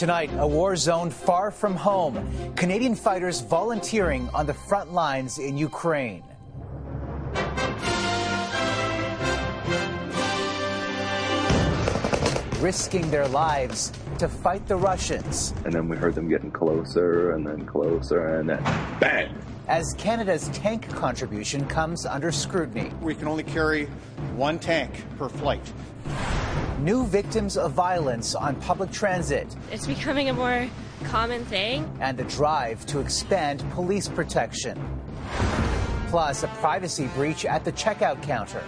Tonight, a war zone far from home. Canadian fighters volunteering on the front lines in Ukraine. Risking their lives to fight the Russians. And then we heard them getting closer and then closer and then bang! As Canada's tank contribution comes under scrutiny. We can only carry one tank per flight. New victims of violence on public transit. It's becoming a more common thing. And the drive to expand police protection. Plus, a privacy breach at the checkout counter.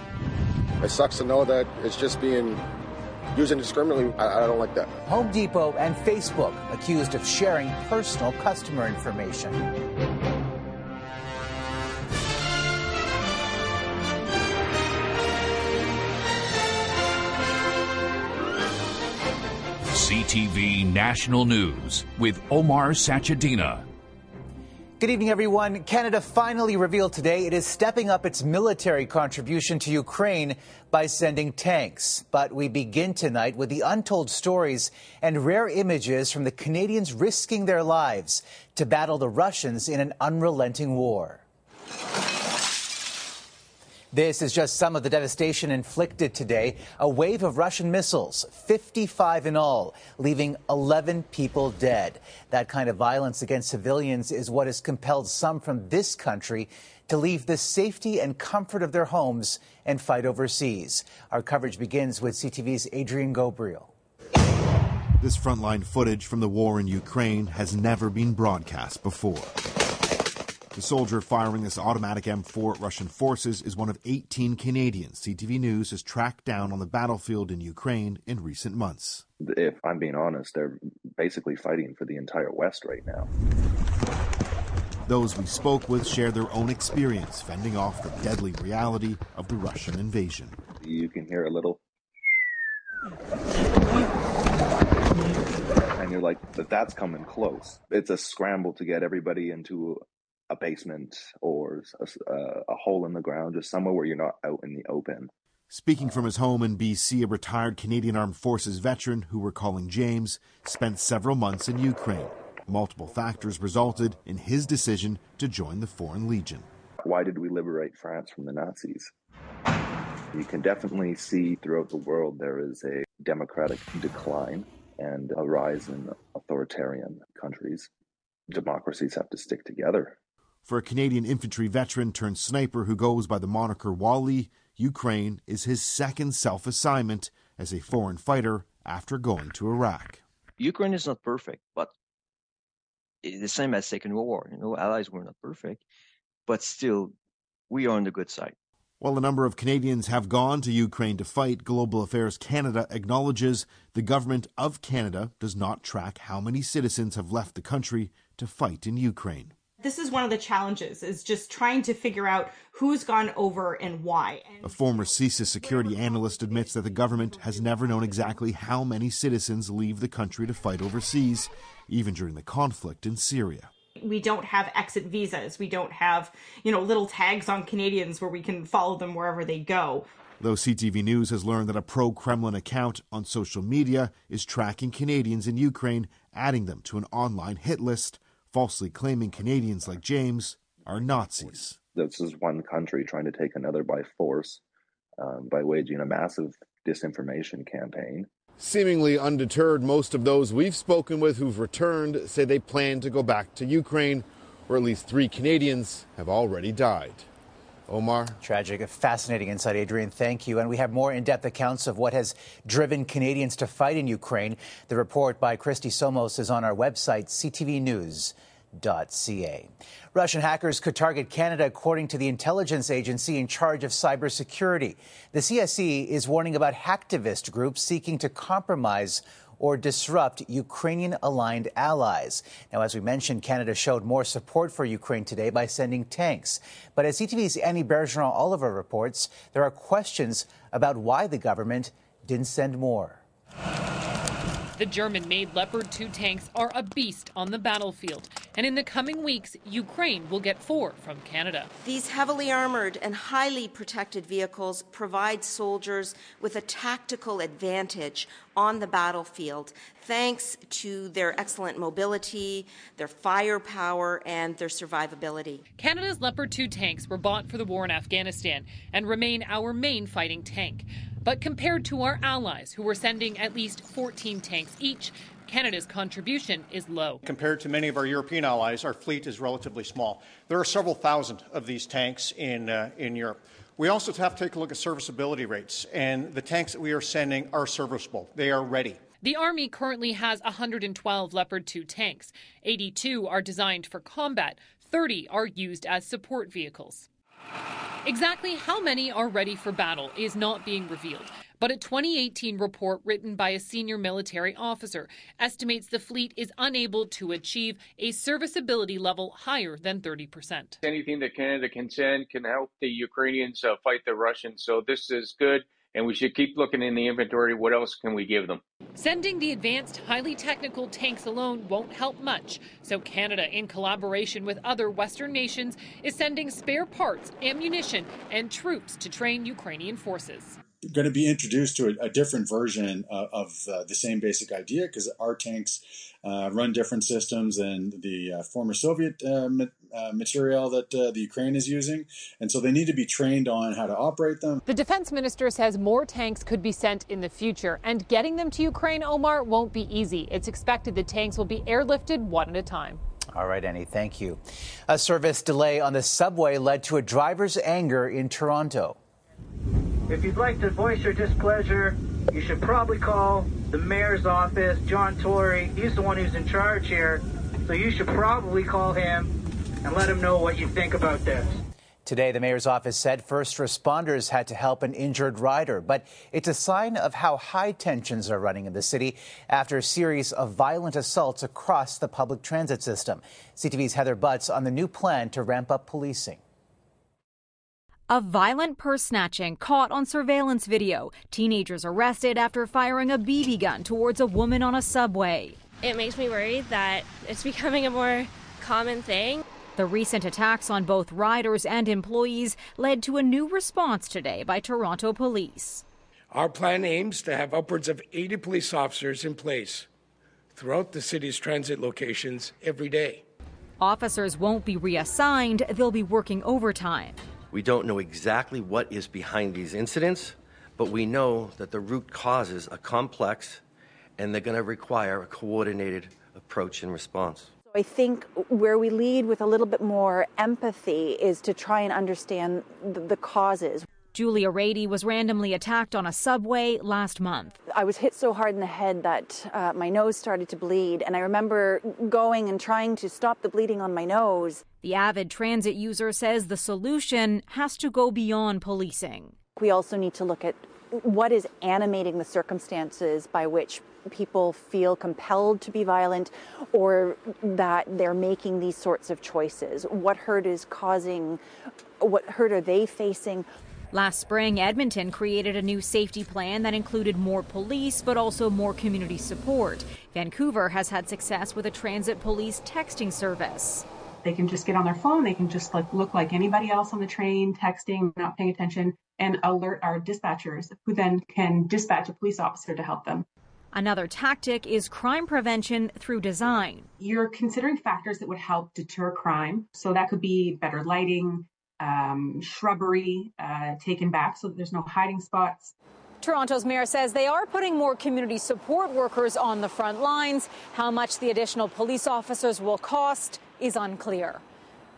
It sucks to know that it's just being used indiscriminately. I, I don't like that. Home Depot and Facebook accused of sharing personal customer information. CTV National News with Omar Sachedina. Good evening, everyone. Canada finally revealed today it is stepping up its military contribution to Ukraine by sending tanks. But we begin tonight with the untold stories and rare images from the Canadians risking their lives to battle the Russians in an unrelenting war. This is just some of the devastation inflicted today. A wave of Russian missiles, 55 in all, leaving 11 people dead. That kind of violence against civilians is what has compelled some from this country to leave the safety and comfort of their homes and fight overseas. Our coverage begins with CTV's Adrian Ghobrial. This frontline footage from the war in Ukraine has never been broadcast before. The soldier firing this automatic M4 at Russian forces is one of 18 Canadians CTV News has tracked down on the battlefield in Ukraine in recent months. If I'm being honest, they're basically fighting for the entire West right now. Those we spoke with share their own experience fending off the deadly reality of the Russian invasion. You can hear a little. And you're like, but that's coming close. It's a scramble to get everybody into a basement or a, a, hole in the ground, just somewhere where you're not out in the open. Speaking from his home in BC, a retired Canadian Armed Forces veteran who we're calling James spent several months in Ukraine. Multiple factors resulted in his decision to join the Foreign Legion. Why did we liberate France from the Nazis? You can definitely see throughout the world there is a democratic decline and a rise in authoritarian countries. Democracies have to stick together for a Canadian infantry veteran turned sniper who goes by the moniker Wally, Ukraine is his second self assignment as a foreign fighter after going to Iraq. Ukraine is not perfect, but the same as Second World War. You know, allies were not perfect, but still, we are on the good side. While a number of Canadians have gone to Ukraine to fight, Global Affairs Canada acknowledges the government of Canada does not track how many citizens have left the country to fight in Ukraine this is one of the challenges is just trying to figure out who's gone over and why. A former CSIS security analyst admits that the government has never known exactly how many citizens leave the country to fight overseas, even during the conflict in Syria. We don't have exit visas. We don't have, you know, little tags on Canadians where we can follow them wherever they go. Though CTV News has learned that a pro Kremlin account on social media is tracking Canadians in Ukraine, adding them to an online hit list falsely claiming Canadians like James are Nazis. This is one country trying to take another by force um, by waging a massive disinformation campaign. Seemingly undeterred, most of those we've spoken with who've returned say they plan to go back to Ukraine, where at least three Canadians have already died. Omar? Tragic. A fascinating insight, Adrian. Thank you. And we have more in depth accounts of what has driven Canadians to fight in Ukraine. The report by Christy Somos is on our website, ctvnews.ca. Russian hackers could target Canada, according to the intelligence agency in charge of cybersecurity. The CSE is warning about hacktivist groups seeking to compromise or disrupt Ukrainian aligned allies. Now, as we mentioned, Canada showed more support for Ukraine today by sending tanks. But as CTV's Annie Bergeron Oliver reports, there are questions about why the government didn't send more. The German made Leopard 2 tanks are a beast on the battlefield. And in the coming weeks, Ukraine will get four from Canada. These heavily armored and highly protected vehicles provide soldiers with a tactical advantage on the battlefield thanks to their excellent mobility, their firepower, and their survivability. Canada's Leopard 2 tanks were bought for the war in Afghanistan and remain our main fighting tank. But compared to our allies, who were sending at least 14 tanks each, Canada's contribution is low. Compared to many of our European allies, our fleet is relatively small. There are several thousand of these tanks in, uh, in Europe. We also have to take a look at serviceability rates, and the tanks that we are sending are serviceable. They are ready. The Army currently has 112 Leopard 2 tanks. 82 are designed for combat, 30 are used as support vehicles. Exactly how many are ready for battle is not being revealed, but a 2018 report written by a senior military officer estimates the fleet is unable to achieve a serviceability level higher than 30%. Anything that Canada can send can help the Ukrainians uh, fight the Russians, so this is good and we should keep looking in the inventory. What else can we give them? Sending the advanced, highly technical tanks alone won't help much. So, Canada, in collaboration with other Western nations, is sending spare parts, ammunition, and troops to train Ukrainian forces going to be introduced to a, a different version of, of uh, the same basic idea because our tanks uh, run different systems than the uh, former Soviet uh, ma- uh, material that uh, the Ukraine is using. And so they need to be trained on how to operate them. The defense minister says more tanks could be sent in the future, and getting them to Ukraine, Omar, won't be easy. It's expected the tanks will be airlifted one at a time. All right, Annie, thank you. A service delay on the subway led to a driver's anger in Toronto. If you'd like to voice your displeasure, you should probably call the mayor's office, John Tory. He's the one who's in charge here. So you should probably call him and let him know what you think about this. Today, the mayor's office said first responders had to help an injured rider, but it's a sign of how high tensions are running in the city after a series of violent assaults across the public transit system. CTV's Heather Butts on the new plan to ramp up policing. A violent purse snatching caught on surveillance video. Teenagers arrested after firing a BB gun towards a woman on a subway. It makes me worried that it's becoming a more common thing. The recent attacks on both riders and employees led to a new response today by Toronto police. Our plan aims to have upwards of 80 police officers in place throughout the city's transit locations every day. Officers won't be reassigned, they'll be working overtime. We don't know exactly what is behind these incidents, but we know that the root causes are complex and they're going to require a coordinated approach and response. I think where we lead with a little bit more empathy is to try and understand the, causes. Julia Rady was randomly attacked on a subway last month. I was hit so hard in the head that uh, my nose started to bleed, and I remember going and trying to stop the bleeding on my nose. The avid transit user says the solution has to go beyond policing. We also need to look at what is animating the circumstances by which people feel compelled to be violent or that they're making these sorts of choices. What hurt is causing, what hurt are they facing? Last spring, Edmonton created a new safety plan that included more police but also more community support. Vancouver has had success with a transit police texting service. They can just get on their phone. They can just like look like anybody else on the train, texting, not paying attention, and alert our dispatchers, who then can dispatch a police officer to help them. Another tactic is crime prevention through design. You're considering factors that would help deter crime. So that could be better lighting, um, shrubbery uh, taken back so that there's no hiding spots. Toronto's mayor says they are putting more community support workers on the front lines. How much the additional police officers will cost is unclear.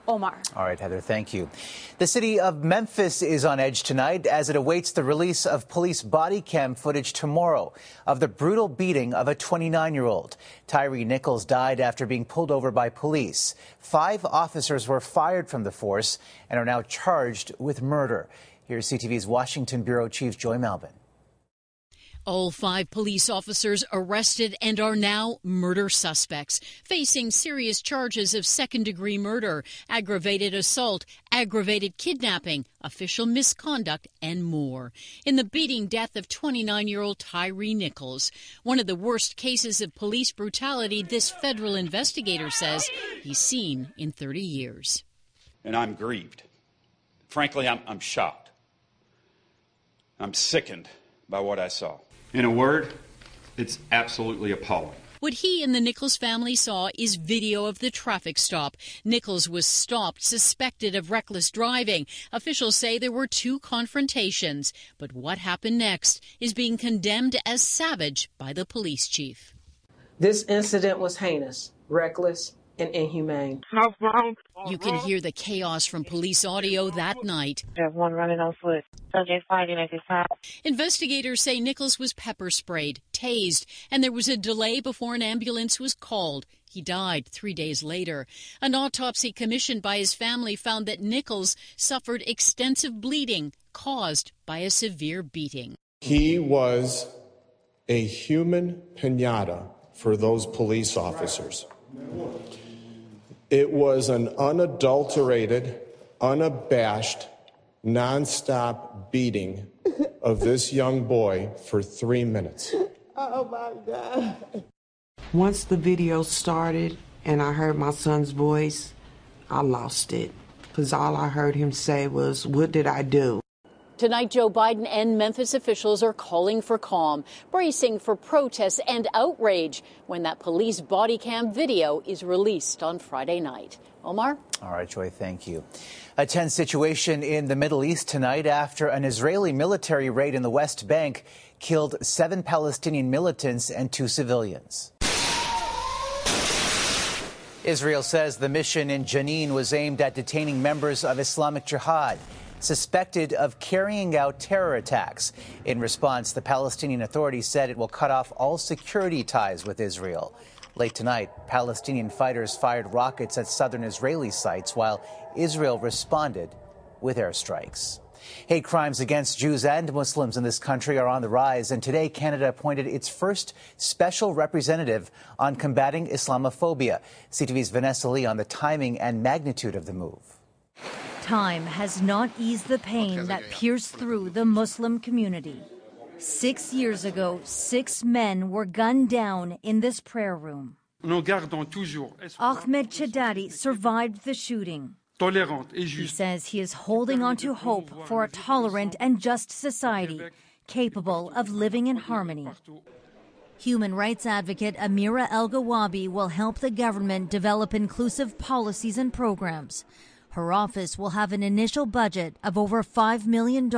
Omar. All right, Heather, thank you. The city of Memphis is on edge tonight as it awaits the release of police body cam footage tomorrow of the brutal beating of a 29 year old. Tyre Nichols died after being pulled over by police. Five officers were fired from the force and are now charged with murder. Here's CTV's Washington Bureau Chief Joy Malbon. All five police officers arrested and are now murder suspects, facing serious charges of second degree murder, aggravated assault, aggravated kidnapping, official misconduct, and more. In the beating death of 29 year old Tyre Nichols, one of the worst cases of police brutality this federal investigator says he's seen in 30 years. And I'm grieved. Frankly, I'm, I'm shocked. I'm sickened by what I saw. In a word, it's absolutely appalling. What he and the Nichols family saw is video of the traffic stop. Nichols was stopped, suspected of reckless driving. Officials say there were two confrontations, but what happened next is being condemned as savage by the police chief. This incident was heinous, reckless, and inhumane. You can hear the chaos from police audio that night. There's one running on foot. Subject fighting at his side. Investigators say Nichols was pepper sprayed, tased, and there was a delay before an ambulance was called. He died three days later. An autopsy commissioned by his family found that Nichols suffered extensive bleeding caused by a severe beating. He was a human pinata for those police officers. It was an unadulterated, unabashed, nonstop beating of this young boy for three minutes. Oh my God. Once the video started and I heard my son's voice, I lost it. Because all I heard him say was, What did I do? Tonight, Joe Biden and Memphis officials are calling for calm, bracing for protests and outrage when that police body cam video is released on Friday night. Omar? All right, Joy, thank you. A tense situation in the Middle East tonight after an Israeli military raid in the West Bank killed seven Palestinian militants and two civilians. Israel says the mission in Jenin was aimed at detaining members of Islamic Jihad suspected of carrying out terror attacks. In response, the Palestinian Authority said it will cut off all security ties with Israel. Late tonight, Palestinian fighters fired rockets at southern Israeli sites while Israel responded with airstrikes. Hate crimes against Jews and Muslims in this country are on the rise, and today Canada appointed its first special representative on combating Islamophobia. CTV's Vanessa Lee on the timing and magnitude of the move. Time has not eased the pain that pierced through the Muslim community. Six years ago, six men were gunned down in this prayer room. Ahmed Chadadi survived the shooting. He says he is holding on to hope for a tolerant and just society capable of living in harmony. Human rights advocate Amira Elghawaby will help the government develop inclusive policies and programs. Her office will have an initial budget of over $5 million.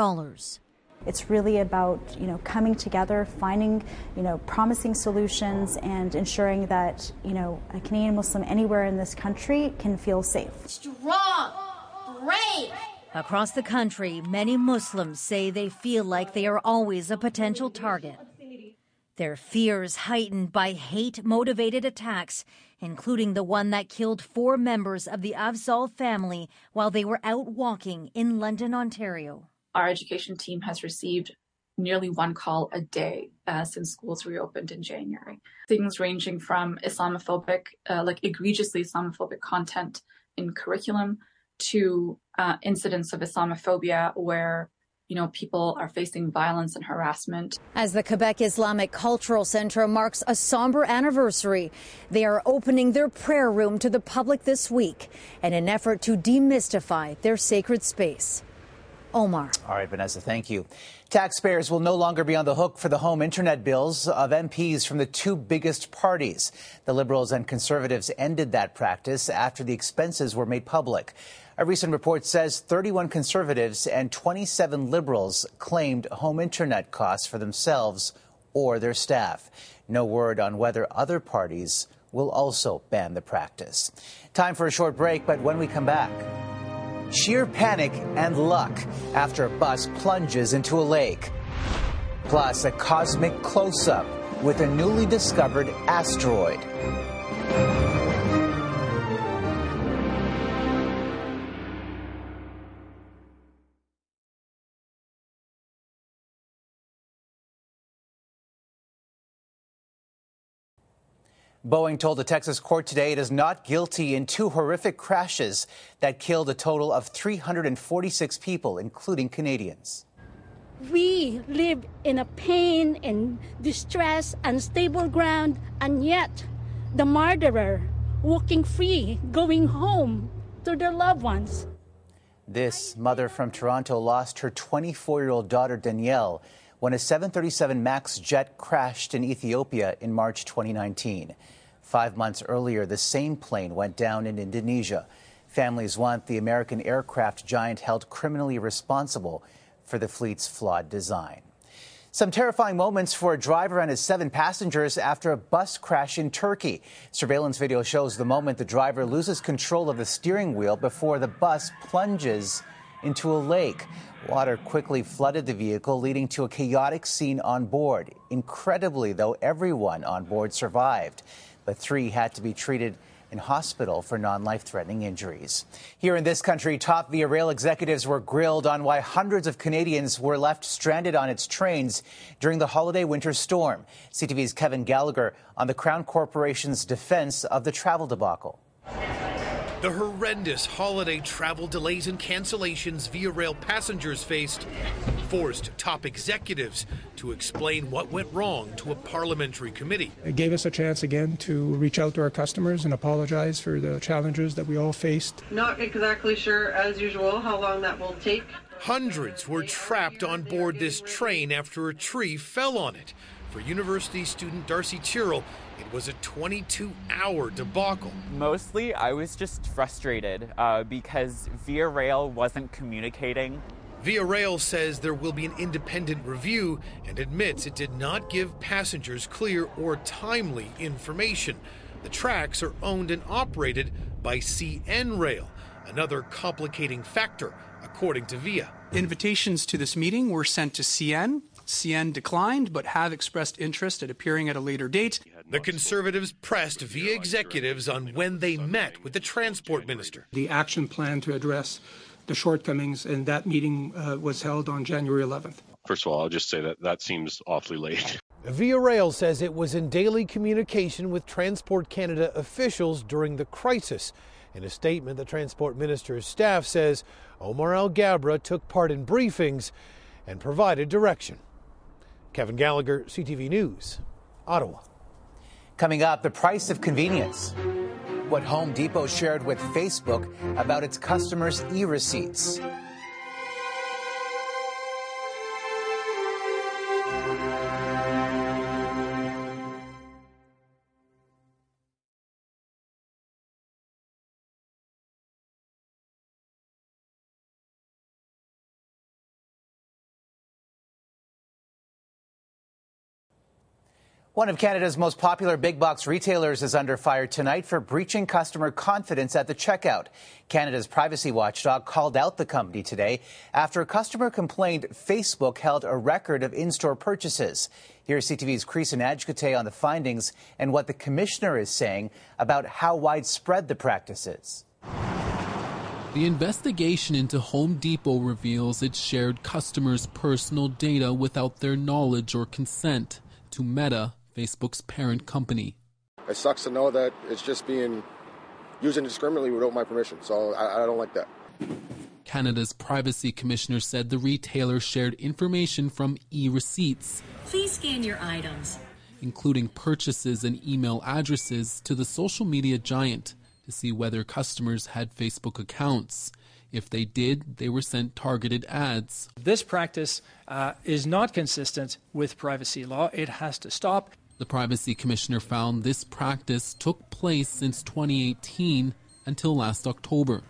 It's really about, you know, coming together, finding, you know, promising solutions and ensuring that, you know, a Canadian Muslim anywhere in this country can feel safe. Strong, brave. Across the country, many Muslims say they feel like they are always a potential target. Their fears heightened by hate motivated attacks, including the one that killed four members of the Afzaal family while they were out walking in London, Ontario. Our education team has received nearly one call a day uh, since schools reopened in January. Things ranging from Islamophobic, uh, like egregiously Islamophobic content in curriculum to uh, incidents of Islamophobia where you know, people are facing violence and harassment. As the Quebec Islamic Cultural Center marks a somber anniversary, they are opening their prayer room to the public this week in an effort to demystify their sacred space. Omar. All right, Vanessa, thank you. Taxpayers will no longer be on the hook for the home internet bills of MPs from the two biggest parties. The Liberals and Conservatives ended that practice after the expenses were made public. A recent report says 31 conservatives and 27 liberals claimed home internet costs for themselves or their staff. No word on whether other parties will also ban the practice. Time for a short break, but when we come back, sheer panic and luck after a bus plunges into a lake. Plus, a cosmic close up with a newly discovered asteroid. Boeing told a Texas court today it is not guilty in two horrific crashes that killed a total of 346 people, including Canadians. We live in a pain and distress, unstable ground, and yet the murderer walking free, going home to their loved ones. This mother from Toronto lost her 24 year old daughter, Danielle, when a 737 MAX jet crashed in Ethiopia in March 2019. Five months earlier, the same plane went down in Indonesia. Families want the American aircraft giant held criminally responsible for the fleet's flawed design. Some terrifying moments for a driver and his seven passengers after a bus crash in Turkey. Surveillance video shows the moment the driver loses control of the steering wheel before the bus plunges into a lake. Water quickly flooded the vehicle, leading to a chaotic scene on board. Incredibly, though, everyone on board survived but three had to be treated in hospital for non life threatening injuries. Here in this country, top Via Rail executives were grilled on why hundreds of Canadians were left stranded on its trains during the holiday winter storm. CTV's Kevin Gallagher on the Crown Corporation's defense of the travel debacle. The horrendous holiday travel delays and cancellations Via Rail passengers faced forced top executives to explain what went wrong to a parliamentary committee. It gave us a chance again to reach out to our customers and apologize for the challenges that we all faced. Not exactly sure, as usual, how long that will take. Hundreds were trapped on board this train after a tree fell on it. For university student Darcy Tyrrell, it was a 22 hour debacle. Mostly, I was just frustrated uh, because Via Rail wasn't communicating. Via Rail says there will be an independent review and admits it did not give passengers clear or timely information. The tracks are owned and operated by CN Rail, another complicating factor, according to Via. Invitations to this meeting were sent to CN. CN declined, but have expressed interest at appearing at a later date. The Conservatives pressed via executives on when they met with the Transport Minister. The action plan to address the shortcomings, and that meeting uh, was held on January 11th. First of all, I'll just say that that seems awfully late. Via Rail says it was in daily communication with Transport Canada officials during the crisis. In a statement, the Transport Minister's staff says Omar Alghabra took part in briefings and provided direction. Kevin Gallagher, CTV News, Ottawa. Coming up, the price of convenience. What Home Depot shared with Facebook about its customers' e receipts. One of Canada's most popular big box retailers is under fire tonight for breaching customer confidence at the checkout. Canada's privacy watchdog called out the company today after a customer complained Facebook held a record of in store purchases. Here's CTV's Creeson Agecoutay on the findings and what the commissioner is saying about how widespread the practice is. The investigation into Home Depot reveals it shared customers' personal data without their knowledge or consent to Meta, Facebook's parent company. It sucks to know that it's just being used indiscriminately without my permission, so I, I don't like that. Canada's privacy commissioner said the retailer shared information from e receipts. Please scan your items, including purchases and email addresses, to the social media giant to see whether customers had Facebook accounts. If they did, they were sent targeted ads. This practice uh, is not consistent with privacy law. It has to stop. The Privacy Commissioner found this practice took place since 2018 until last October.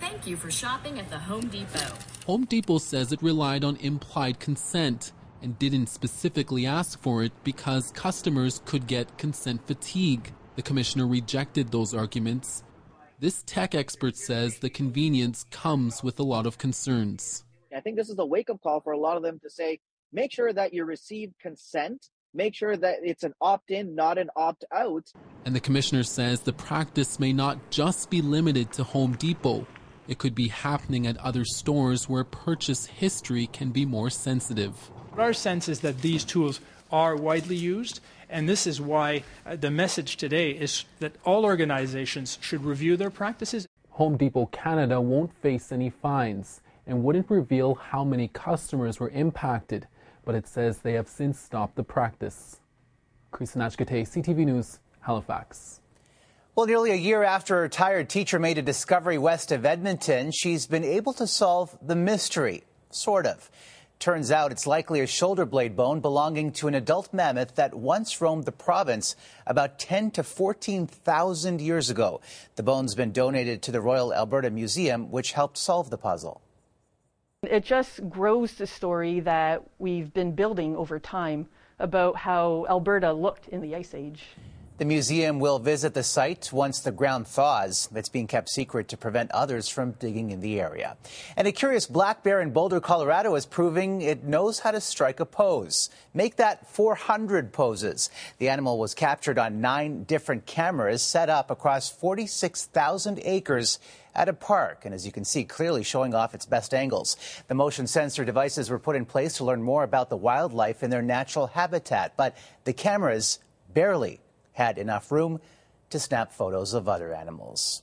Thank you for shopping at the Home Depot. Home Depot says it relied on implied consent and didn't specifically ask for it because customers could get consent fatigue. The commissioner rejected those arguments. This tech expert says the convenience comes with a lot of concerns. I think this is a wake up call for a lot of them to say make sure that you receive consent make sure that it's an opt in, not an opt out. And the commissioner says the practice may not just be limited to Home Depot. It could be happening at other stores where purchase history can be more sensitive. Our sense is that these tools are widely used And this is why uh, the message today is that all organizations should review their practices. Home Depot Canada won't face any fines and wouldn't reveal how many customers were impacted, but it says they have since stopped the practice. Chris CTV News, Halifax. Well, nearly a year after a retired teacher made a discovery west of Edmonton, she's been able to solve the mystery, sort of. Turns out it's likely a shoulder blade bone belonging to an adult mammoth that once roamed the province about 10 to 14,000 years ago. The bone's been donated to the Royal Alberta Museum, which helped solve the puzzle. It just grows the story that we've been building over time about how Alberta looked in the Ice Age. The museum will visit the site once the ground thaws. It's being kept secret to prevent others from digging in the area. And a curious black bear in Boulder, Colorado is proving it knows how to strike a pose. Make that 400 poses. The animal was captured on nine different cameras set up across 46,000 acres at a park, and as you can see, clearly showing off its best angles. The motion sensor devices were put in place to learn more about the wildlife in their natural habitat, but the cameras barely had enough room to snap photos of other animals.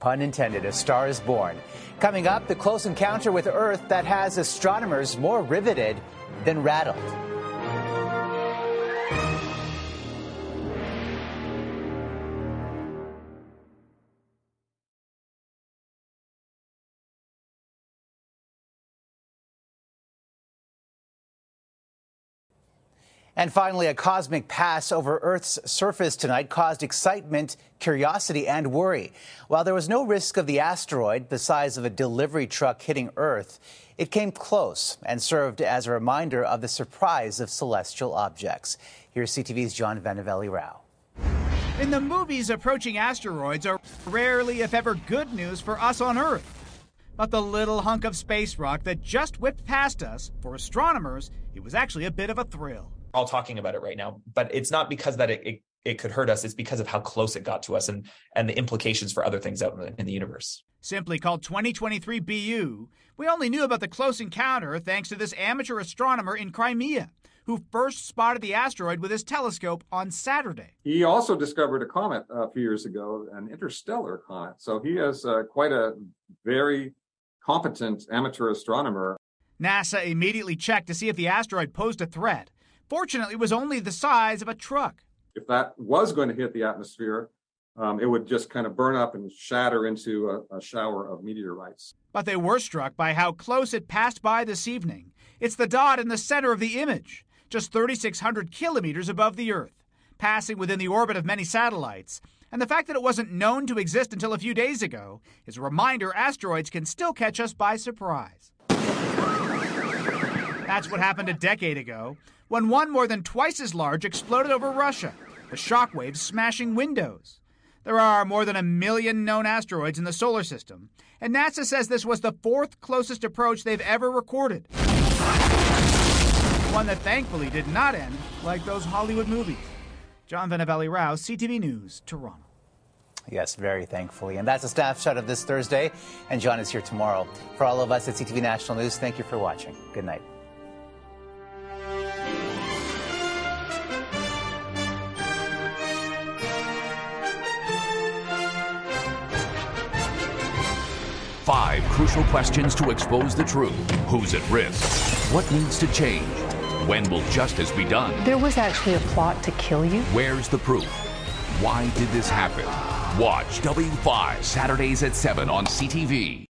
Pun intended, a star is born. Coming up, the close encounter with Earth that has astronomers more riveted than rattled. And finally, a cosmic pass over Earth's surface tonight caused excitement, curiosity, and worry. While there was no risk of the asteroid, the size of a delivery truck hitting Earth, it came close and served as a reminder of the surprise of celestial objects. Here's CTV's John Vennavally Rao. In the movies, approaching asteroids are rarely, if ever, good news for us on Earth. But the little hunk of space rock that just whipped past us, for astronomers, it was actually a bit of a thrill all talking about it right now, but it's not because that it, it, it could hurt us. It's because of how close it got to us and, and the implications for other things out in the, in the universe. Simply called 2023 BU, we only knew about the close encounter thanks to this amateur astronomer in Crimea who first spotted the asteroid with his telescope on Saturday. He also discovered a comet a few years ago, an interstellar comet. So he is uh, quite a very competent amateur astronomer. NASA immediately checked to see if the asteroid posed a threat. Fortunately, it was only the size of a truck. If that was going to hit the atmosphere, um, it would just kind of burn up and shatter into a, a shower of meteorites. But they were struck by how close it passed by this evening. It's the dot in the center of the image, just 3,600 kilometers above the Earth, passing within the orbit of many satellites. And the fact that it wasn't known to exist until a few days ago is a reminder asteroids can still catch us by surprise. That's what happened a decade ago when one more than twice as large exploded over Russia, the shockwaves smashing windows. There are more than a million known asteroids in the solar system, and NASA says this was the fourth closest approach they've ever recorded. One that thankfully did not end like those Hollywood movies. John Vennavally Rao, CTV News, Toronto. Yes, very thankfully. And that's a staff shot of this Thursday, and John is here tomorrow. For all of us at CTV National News, thank you for watching. Good night. Crucial questions to expose the truth. Who's at risk? What needs to change? When will justice be done? There was actually a plot to kill you. Where's the proof? Why did this happen? Watch W5 Saturdays at 7 on CTV.